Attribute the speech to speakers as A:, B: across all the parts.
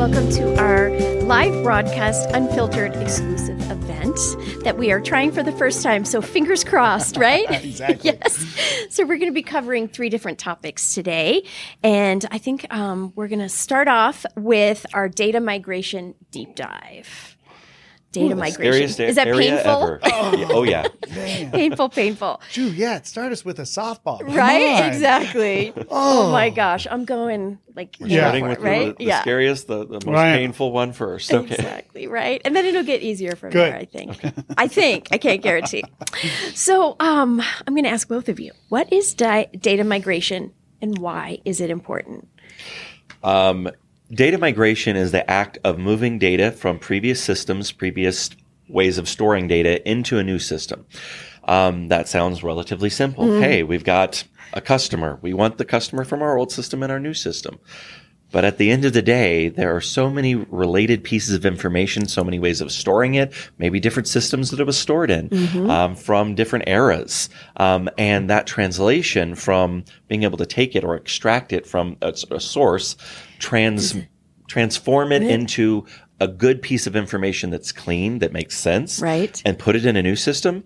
A: welcome to our live broadcast, unfiltered, exclusive event that we are trying for the first time. So, fingers crossed, right?
B: exactly.
A: yes. So, we're going to be covering three different topics today. And I think um, we're going to start off with our data migration deep dive. Data migration.
C: Scariest
A: Is that
C: area
A: painful?
C: ever. Yeah, oh yeah.
A: painful, painful.
B: Dude, Juliet, start us with a softball. Come
A: Right?
B: on.
A: Exactly. Oh. my gosh. I'm going like
C: We're
B: Yeah.
C: starting with
A: right?
C: the, the scariest, the, the most
B: Right.
C: painful one first. Okay.
A: Exactly, right? And then it'll get easier from
B: Good.
A: there, I think. I think. I can't guarantee. So um, I'm going to ask both of you what is di- data migration and why is it important?
C: Um, data migration is the act of moving data from previous systems, previous ways of storing data into a new system. Um, that sounds relatively simple. Hey, we've got a customer. We want the customer from our old system and our new system. But at the end of the day, there are so many related pieces of information, so many ways of storing it, maybe different systems that it was stored in um, from different eras. Um, and that translation from being able to take it or extract it from a, a source, trans, transform it into a good piece of information that's clean, that makes sense,
A: Right.
C: and put it in a new system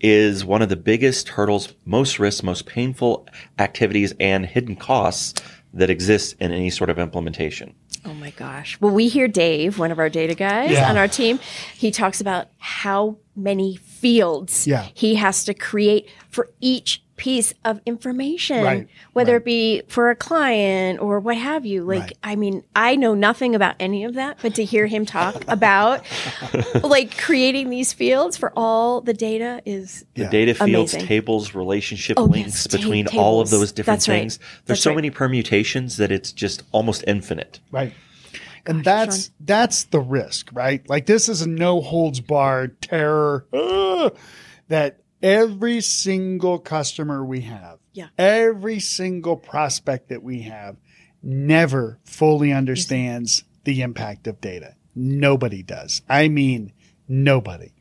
C: is one of the biggest hurdles, most risks, most painful activities and hidden costs that exists in any sort of implementation.
A: Oh my gosh. Well, we hear Dave, one of our data guys
B: Yeah.
A: on our team, he talks about how many fields
B: Yeah.
A: he has to create for each piece of information,
B: Right,
A: whether
B: right.
A: it be for a client or what have you. Like,
B: Right.
A: I mean, I know nothing about any of that, but to hear him talk about like creating these fields for all the data is
B: Yeah.
C: Data fields,
A: Amazing.
C: tables, relationship
A: Oh,
C: links
A: yes, ta-
C: between all of those different
A: That's right.
C: things. There's
A: That's
C: so
A: right.
C: many permutations that it's just almost infinite.
B: Right. and that's that's the risk, right? Like this is a no holds barred terror uh, that every single customer we have,
A: Yeah.
B: every single prospect that we have, never fully understands the impact of data. Nobody does. I mean, nobody.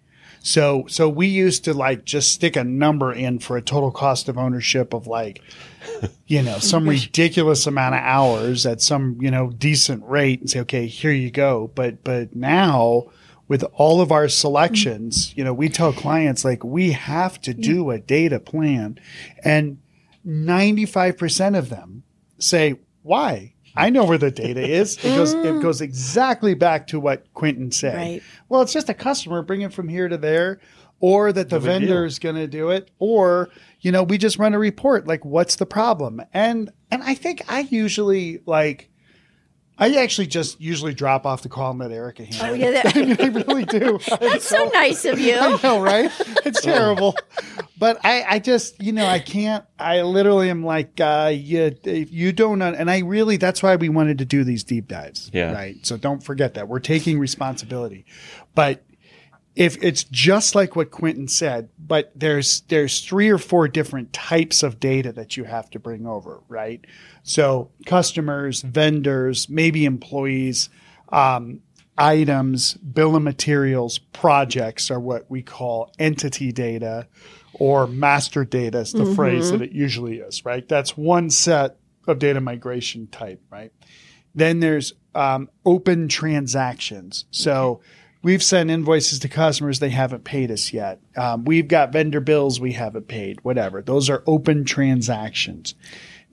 B: So so we used to like just stick a number in for a total cost of ownership of like you know some ridiculous amount of hours at some you know decent rate and say okay here you go but but now with all of our selections mm-hmm. you know we tell clients like we have to do a data plan and 95% of them say why I know where the data is. It goes it mm. goes exactly back to what Quentin said.
A: Right.
B: Well, it's just a customer bringing it from here to there, or that the
C: big deal.
B: vendor is going to do it, or you know, we just run a report like, what's the problem? And and I think I usually like, I actually just usually drop off the call and let Erica handle
A: Oh,
B: it.
A: yeah, that-
B: I mean, I really do.
A: That's so nice of you.
B: I know, right? It's terrible. But I, I just, you know, I can't, I literally am like, uh, you, you don't, un- and I really, that's why we wanted to do these deep dives.
C: Yeah.
B: Right. So don't forget that we're taking responsibility. But if it's just like what Quentin said, but there's, there's three or four different types of data that you have to bring over, right? So customers, vendors, maybe employees, um, items, bill of materials, projects are what we call entity data or master data is the phrase that it usually is, right? That's one set of data migration type, right? Then there's um, open transactions. So we've sent invoices to customers, they haven't paid us yet. Um, we've got vendor bills we haven't paid, whatever. Those are open transactions.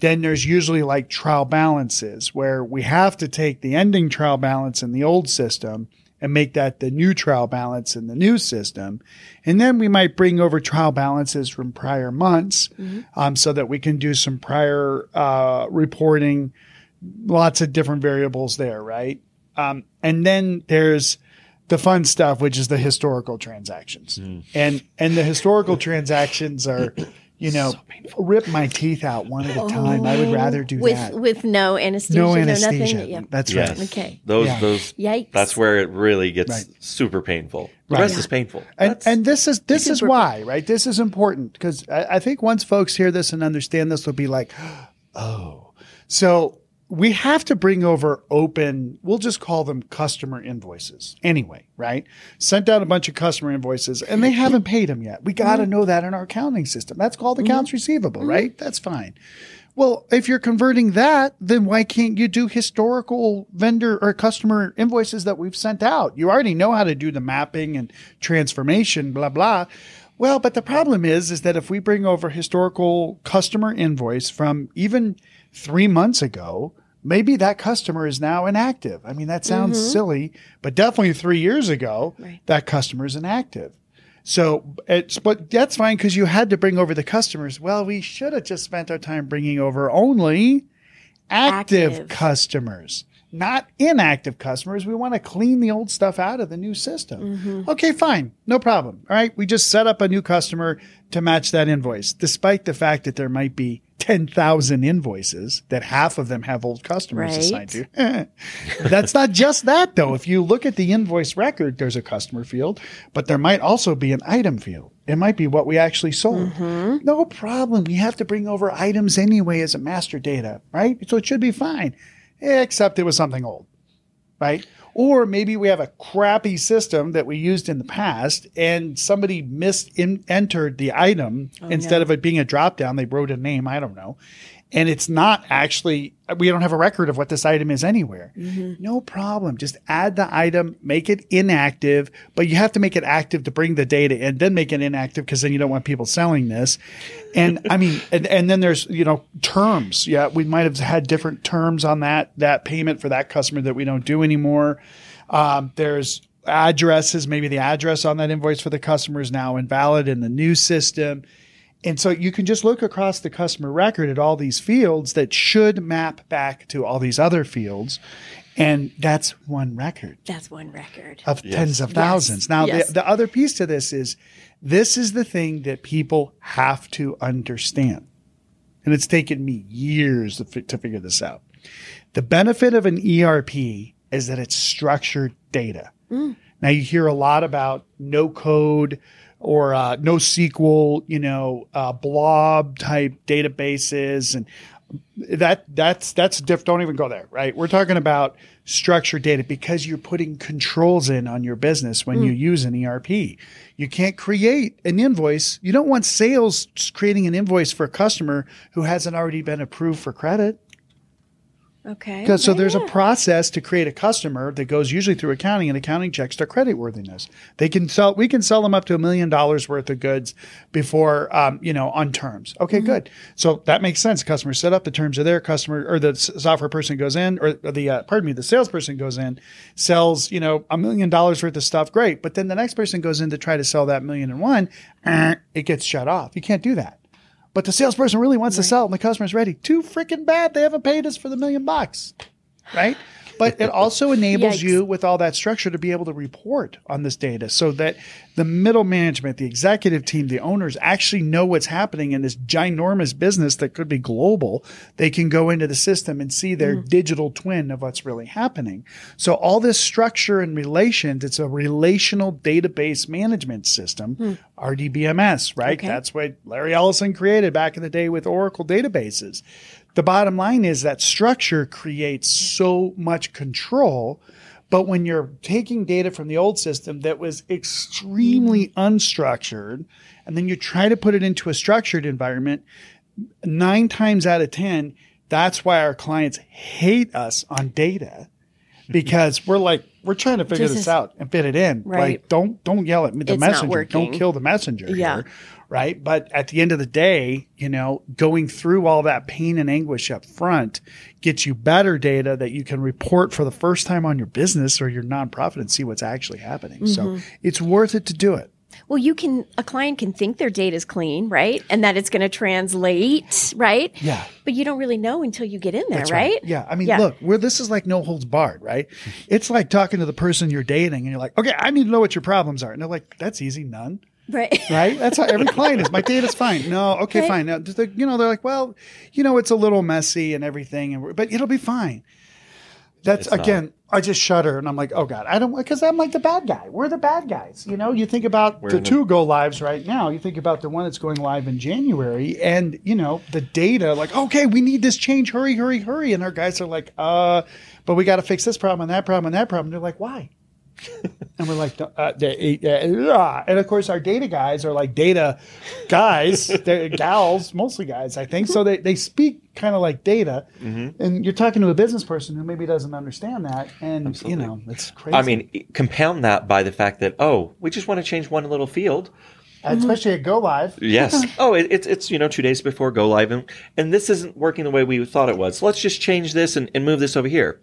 B: Then there's usually like trial balances where we have to take the ending trial balance in the old system and make that the new trial balance in the new system. And then we might bring over trial balances from prior months um, so that we can do some prior uh, reporting, lots of different variables there, right? Um, and then there's the fun stuff, which is the historical transactions. Hmm. And and the historical transactions are, you know, rip my teeth out one at a oh, time. I would rather do
A: with
B: that.
A: with no anesthesia,
B: no
A: no,
B: anesthesia.
A: nothing. Yeah.
B: That's
C: Yes.
B: right.
A: Okay.
C: Those
B: Yeah.
C: those
A: Yikes.
C: that's where it really gets
B: Right.
C: super painful. The
B: Right.
C: rest
B: Yeah.
C: is painful.
B: And,
C: That's-
B: and this is this is why, right? This is important because I, I think once folks hear this and understand this, they'll be like, "Oh, so we have to bring over open. We'll just call them customer invoices anyway, right? Sent out a bunch of customer invoices and they haven't paid them yet. We got to mm-hmm. know that in our accounting system. That's called mm-hmm. accounts receivable, mm-hmm. right? That's fine. Well, if you're converting that, then why can't you do historical vendor or customer invoices that we've sent out? You already know how to do the mapping and transformation, blah, blah. Well, but the problem is, is that if we bring over historical customer invoice from even three months ago, maybe that customer is now inactive. I mean, that sounds mm-hmm. silly, but definitely three years ago,
A: Right.
B: that customer is inactive. So it's, but that's fine because you had to bring over the customers. Well, we should have just spent our time bringing over only active,
A: Active.
B: customers, not inactive customers. We want to clean the old stuff out of the new system. Mm-hmm. Okay, fine. No problem. All right. We just set up a new customer to match that invoice, despite the fact that there might be 10,000 invoices that half of them have old customers
A: Right.
B: assigned to. That's not just that though. If you look at the invoice record, there's a customer field, but there might also be an item field. It might be what we actually sold. Mm-hmm. No problem. We have to bring over items anyway as a master data, right? So it should be fine, except it was something old, right? Or maybe we have a crappy system that we used in the past and somebody mis entered the item oh, instead of it being a drop down, they wrote a name, I don't know. And it's not actually, we don't have a record of what this item is anywhere. No problem. Just add the item, make it inactive, but you have to make it active to bring the data in, then make it inactive because then you don't want people selling this. And I mean, and, and then there's, you know, terms. Yeah. We might have had different terms on that, that payment for that customer that we don't do anymore. Um, there's addresses. Maybe the address on that invoice for the customer is now invalid in the new system. And so you can just look across the customer record at all these fields that should map back to all these other fields. And that's one record
A: That's one record.
B: of tens of thousands. Now,
A: Yes.
B: the, the other piece to this is this is the thing that people have to understand. And it's taken me years to, fi- to figure this out. The benefit of an ERP is that it's structured data. Mm. Now, you hear a lot about no code or uh, no SQL, you know, uh, blob type databases and that that's that's diff don't even go there right? We're talking about structured data because you're putting controls in on your business when you use an erp you can't create an invoice. You don't want sales creating an invoice for a customer who hasn't already been approved for credit
A: Okay.
B: because so there's a process to create a customer that goes usually through accounting, and accounting checks their credit worthiness. They can sell. We can sell them up to a million dollars worth of goods before, um, you know, on terms. Okay, good. So that makes sense. Customer set up the terms of their customer, or the software person goes in, or the uh, pardon me, the salesperson goes in, sells, you know, a million dollars worth of stuff. Great, but then the next person goes in to try to sell that million and one, it gets shut off. You can't do that. But the salesperson really wants to sell, and the customer's ready. Too freaking bad. They haven't paid us for the million bucks right? But it also enables
A: Yikes.
B: you with all that structure to be able to report on this data so that the middle management, the executive team, the owners actually know what's happening in this ginormous business that could be global. They can go into the system and see their mm-hmm. digital twin of what's really happening. So all this structure and relations, it's a relational database management system, hmm. RDBMS, right?
A: Okay.
B: That's what Larry Ellison created back in the day with Oracle databases. The bottom line is that structure creates so much control. But when you're taking data from the old system that was extremely mm-hmm. unstructured, and then you try to put it into a structured environment, nine times out of 10, that's why our clients hate us on data mm-hmm. because we're like, we're trying to figure
A: This
B: this
A: is-
B: out and fit it in.
A: Right.
B: Like, don't, don't yell at the
A: It's
B: messenger. Don't kill the messenger
A: Yeah.
B: here right? But at the end of the day, you know, going through all that pain and anguish up front gets you better data that you can report for the first time on your business or your nonprofit and see what's actually happening. So
A: Mm-hmm.
B: it's worth it to do it.
A: Well, you can, a client can think their data is clean, right? And that it's going to translate, right?
B: Yeah.
A: But you don't really know until you get in there,
B: That's
A: right?
B: Yeah. I mean,
A: Yeah.
B: look, where this is like no holds barred, right? It's like talking to the person you're dating and you're like, okay, I need to know what your problems are. And they're like, that's easy, none.
A: Right.
B: right? That's how every client is. My data's fine. No, okay,
A: Okay.
B: fine. Now, you know, they're like, well, you know, it's a little messy and everything, and but it'll be fine. That's
C: It's not.
B: again, I just shudder and I'm like, oh god, I don't because I'm like the bad guy. We're the bad guys. You know, you think about
C: We're
B: the
C: in the-
B: two go lives right now. You think about the one that's going live in January, and you know the data. Like, okay, we need this change. Hurry, hurry, hurry! And our guys are like, uh, but we got to fix this problem and that problem and that problem. They're like, why? And we're like, uh, and of course our data guys are like data guys, they're gals, mostly guys, I think. So they, they speak kind of like data,
C: Mm-hmm.
B: and you're talking to a business person who maybe doesn't understand that, and you know, it's crazy.
C: I mean, compound that by the fact that oh, we just want to change one little field.
B: especially at Go Live.
C: Yes. oh, it, it's it's you know two days before go live, and, and this isn't working the way we thought it was. So let's just change this and, and move this over here.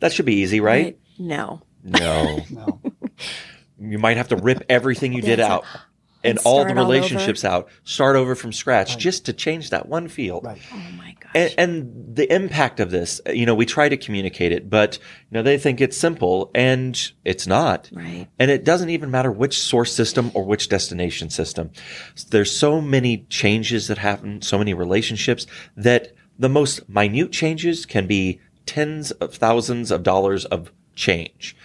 C: That should be easy, right?
A: No.
C: No.
B: No.
C: you might have to rip everything you did out and,
A: And
C: all the
A: start all
C: relationships out, start over from scratch, just to change that one field.
B: Right.
A: Oh my gosh.
C: And, and the impact of this, you know, we try to communicate it, but you know they think it's simple, and it's not.
A: Right.
C: And it doesn't even matter which source system or which destination system. There's so many changes that happen, so many relationships that the most minute changes can be tens of thousands of dollars of change.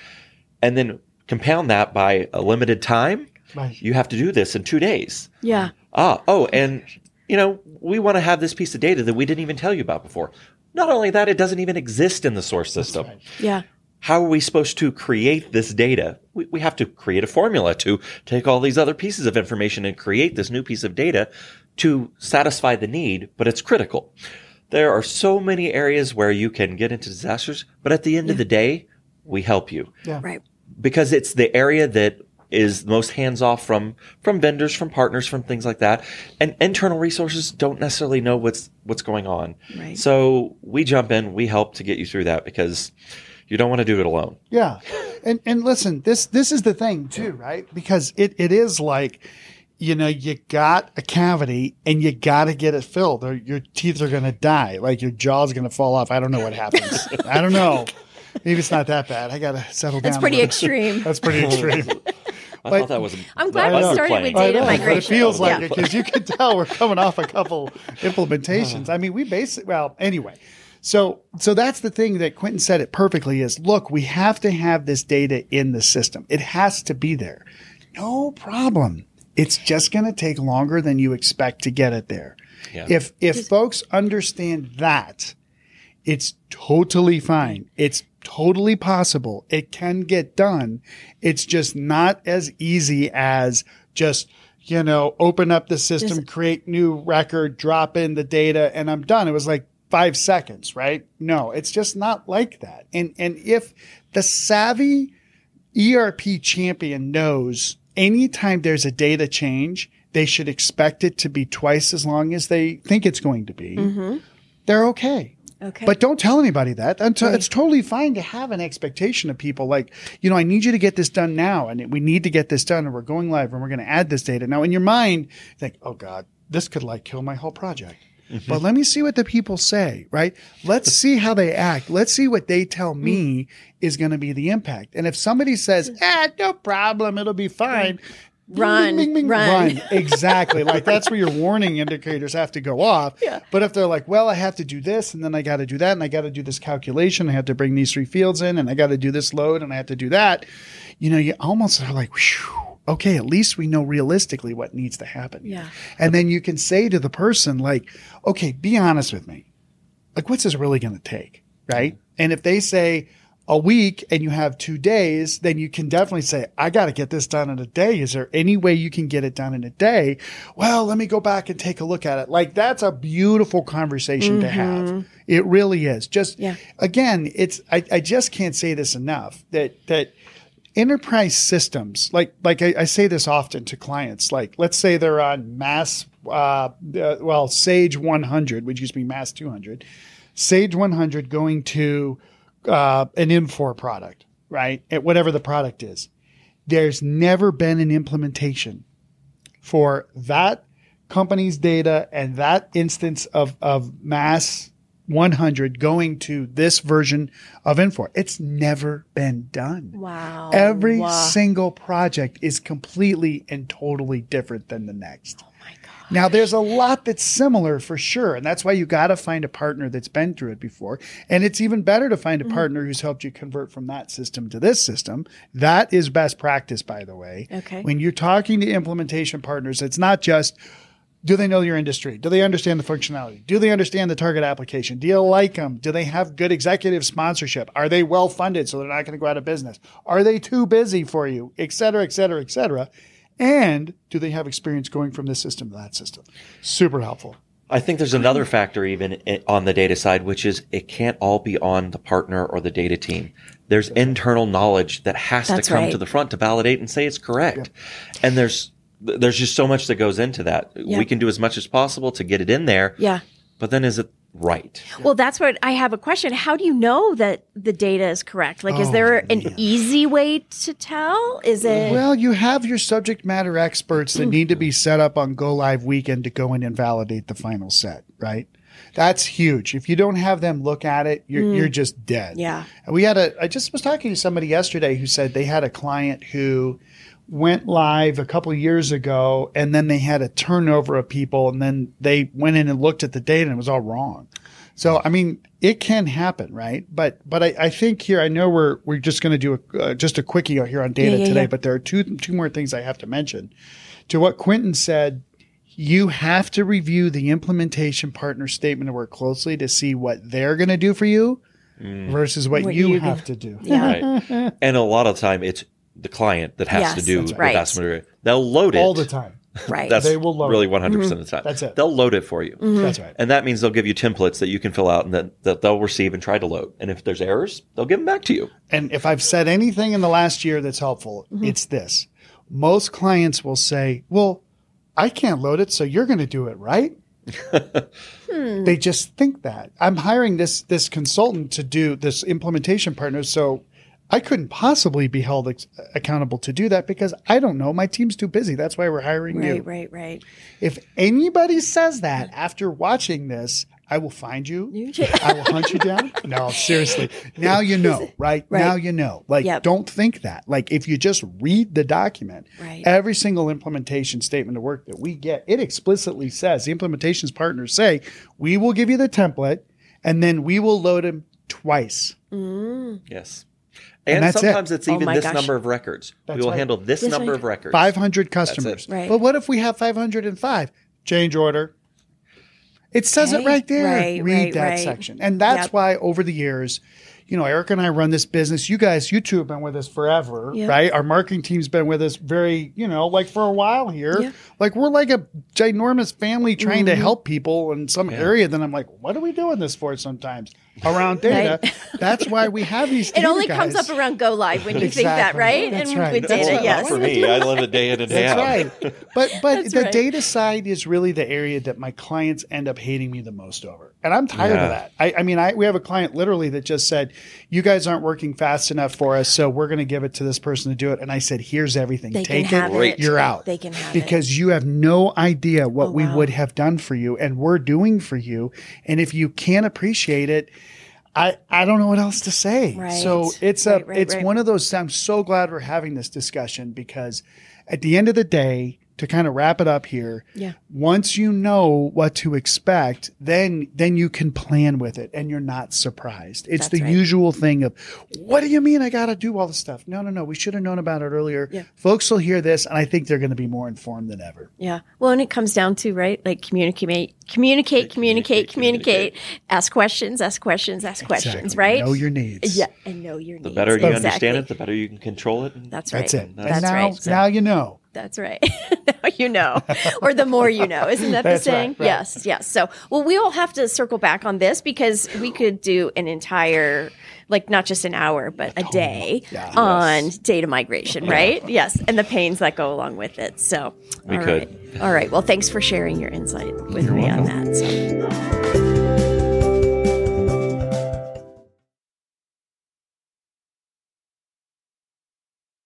C: And then compound that by a limited time.
B: Right.
C: You have to do this in two days.
A: yeah.
C: Ah, oh, and you know, we want to have this piece of data that we didn't even tell you about before. Not only that, it doesn't even exist in the source system.
A: Yeah.
C: How are we supposed to create this data? We, we have to create a formula to take all these other pieces of information and create this new piece of data to satisfy the need, but it's critical. There are so many areas where you can get into disasters, but at the end of the day, we help you Yeah.
A: Right.
C: because it's the area that is most hands off from from vendors, from partners, from things like that. And internal resources don't necessarily know what's what's going on.
A: Right.
C: So we jump in, we help to get you through that because you don't want to do it alone.
B: Yeah. And and listen, this this is the thing too, right? Because it, it is like, you know, you got a cavity and you got to get it filled or your teeth are going to die. Like your jaw's going to fall off. I don't know what happens. I don't know. Maybe it's not that bad. I got to settle down.
A: That's
B: a
A: pretty extreme.
B: That's pretty extreme.
C: I
B: But-
C: thought that was.
A: I'm glad we started
C: playing.
A: with
B: I
A: data
B: know, but
A: migration.
B: It feels like
A: Yeah.
B: it because you can tell we're coming off a couple implementations. Uh-huh. I mean, we basically, well, anyway. So, so that's the thing that Quentin said it perfectly is look, we have to have this data in the system. It has to be there. No problem. It's just going to take longer than you expect to get it there.
C: Yeah.
B: If, if folks understand that, it's totally fine. It's totally possible. It can get done. It's just not as easy as just, you know, open up the system, create new record, drop in the data, and I'm done. It was like five seconds, right? No, it's just not like that. And, and if the savvy ERP champion knows anytime there's a data change, they should expect it to be twice as long as they think it's going to be. Mm-hmm. They're okay.
A: Okay.
B: But don't tell anybody that. Until it's totally fine to have an expectation of people like, you know, I need you to get this done now, and we need to get this done, and we're going live, and we're going to add this data now. In your mind, think, oh God, this could like kill my whole project. Mm-hmm. But let me see what the people say, right? Let's see how they act. Let's see what they tell mm. me is going to be the impact. And if somebody says, mm. ah, no problem, it'll be fine.
A: Run, run.
B: Exactly. like that's where your warning indicators have to go off.
A: Yeah.
B: But if they're like, well, I have to do this and then I got to do that and I got to do this calculation, I have to bring these three fields in and I got to do this load and I have to do that, you know, you almost are like, Whew, okay, at least we know realistically what needs to happen.
A: Yeah.
B: And then you can say to the person, like, okay, be honest with me. Like, what's this really going to take? Right. And if they say, a week and you have two days, then you can definitely say, I got to get this done in a day. Is there any way you can get it done in a day? Well, let me go back and take a look at it. Like that's a beautiful conversation to have. It really is. Just
A: Yeah.
B: again, it's, I, I just can't say this enough that, that enterprise systems, like, like I, I say this often to clients, like let's say they're on MAS, uh, uh, well, Sage 100, which used to be MAS 200, Sage 100 going to, uh, an Infor product, right? At whatever the product is. There's never been an implementation for that company's data and that instance of, of MAS 100 going to this version of Infor. It's never been done.
A: wow.
B: Every
A: Wow.
B: single project is completely and totally different than the next. Now, there's a lot that's similar for sure. And that's why you got to find a partner that's been through it before. And it's even better to find a
A: Mm-hmm.
B: partner who's helped you convert from that system to this system. That is best practice, by the way.
A: Okay.
B: When you're talking to implementation partners, it's not just, Do they know your industry? Do they understand the functionality? Do they understand the target application? Do you like them? Do they have good executive sponsorship? Are they well funded so they're not going to go out of business? Are they too busy for you? Et cetera, et cetera, et cetera. And do they have experience going from this system to that system? Super helpful.
C: I think there's another factor even on the data side, which is it can't all be on the partner or the data team. There's internal knowledge that has
A: That's
C: to come
A: right.
C: to the front to validate and say it's correct. And there's there's just so much that goes into that.
A: Yeah.
C: We can do as much as possible to get it in there.
A: Yeah.
C: But then is it right?
A: Well, that's what I have a question. How do you know that the data is correct? Like, is
B: Oh,
A: there an easy way to tell? Is it?
B: Well, you have your subject matter experts that need to be set up on go live weekend to go in and validate the final set, right? That's huge. If you don't have them look at it, you're, mm. you're just dead.
A: Yeah.
B: And we had a, I just was talking to somebody yesterday who said they had a client who went live a couple of years ago and then they had a turnover of people and then they went in and looked at the data and it was all wrong. So, I mean, it can happen, right? But, but I, I think here, I know we're, we're just going to do a, uh, just a quickie here on data
A: Yeah, yeah,
B: today,
A: yeah.
B: but there are two, two more things I have to mention. To what Quentin said, you have to review the implementation partner statement of work closely to see what they're going to do for you versus what,
A: What
B: you
A: you
B: have
A: do.
B: to do.
A: Yeah.
C: Right. and a lot of time it's the client that has
A: Yes,
C: to do
A: that's
C: the
A: right.
C: vast majority. They'll load it
B: All the time.
A: Right.
C: That's
B: They will load
C: really 100% of the time. Mm-hmm.
B: That's it.
C: They'll load it for you. Mm-hmm.
B: That's right.
C: And that means they'll give you templates that you can fill out and that, that they'll receive and try to load. And if there's errors, they'll give them back to you.
B: And if I've said anything in the last year that's helpful, mm-hmm. it's this. Most clients will say, Well, I can't load it, so you're going to do it, right? Hmm. They just think that. I'm hiring this this consultant to do this implementation partner, so I couldn't possibly be held ex- accountable to do that because I don't know. My team's too busy. That's why we're hiring you.
A: Right, right, right.
B: If anybody says that after watching this, I will find you. I will hunt you down. No, seriously. Now you know, right?
A: Right.
B: Now you know. Like,
A: Yep.
B: don't think that. Like, if you just read the document,
A: Right.
B: every single implementation statement of work that we get, it explicitly says the implementations partners say, we will give you the template and then we will load them twice. Mm.
C: Yes.
B: And
C: And,
B: that's it.
C: sometimes it's
A: Oh
C: even
A: my
C: this
A: gosh.
C: number of records.
B: That's
C: we will
B: right.
C: handle this
A: That's
C: number
A: right.
C: of records.
B: 500 customers.
A: Right.
B: But what if we have 505? Change order. It says it right there.
A: Right,
B: Read
A: right,
B: that
A: right.
B: section. And that's
A: Yep.
B: why over the years, you know, Eric and I run this business. You guys, you two have been with us forever,
A: Yep.
B: right? Our marketing team's been with us very, you know, like for a while here.
A: Yeah.
B: Like we're like a ginormous family trying
A: Mm-hmm.
B: to help people in some area. Then I'm like, what are we doing this for sometimes around data?
A: Right.
B: That's why we have these
A: It
B: data
A: only comes up around go live when you think that, right?
B: That's
A: and
B: right.
A: with
B: That's
A: data,
B: not
A: yes.
C: For me, I live it day in and day
B: That's
C: out.
B: right. But but
A: That's
B: the
A: right.
B: data side is really the area that my clients end up hating me the most over. And I'm tired
C: Yeah.
B: of that. I, I mean, I we have a client literally that just said, You guys aren't working fast enough for us, so we're gonna give it to this person to do it. And I said, Here's everything.
A: They
B: Take it,
A: it.
B: you're out.
A: They can have it.
B: because you have no idea what
A: Oh,
B: we
A: wow.
B: would have done for you and we're doing for you. And if you can't appreciate it, I, I don't know what else to say.
A: Right.
B: So it's a
A: Right, right,
B: it's one of those I'm so glad we're having this discussion because at the end of the day, to kind of wrap it up here,
A: Yeah.
B: once you know what to expect, then then you can plan with it and you're not surprised. It's
A: That's
B: the
A: right.
B: usual thing of what do you mean I got to do all this stuff? No, no, no. We should have known about it earlier.
A: Yeah.
B: Folks will hear this and I think they're going to be more informed than ever.
A: Yeah. Well, and it comes down to, right? Like communicate, communicate, communicate, communicate, ask questions, ask questions, ask questions,
B: Exactly.
A: right?
B: Know your needs.
A: Yeah. And know your
C: The
A: needs.
C: The better you
A: Exactly.
C: understand it, the better you can control it. and
A: That's right.
B: That's it.
A: That's
B: and now,
A: right. So-
B: now you know.
A: That's right. now you know, or the more you know. Isn't that the
B: That's right,
A: saying?
B: right.
A: Yes, yes. So, well, we will have to circle back on this because we could do an entire, like, not just an hour, but a day
B: Yeah.
A: on data migration, right? Yes, and the pains that go along with it. So,
C: We
A: all
C: could.
A: right. All right. Well, thanks for sharing your insight with me on that. So.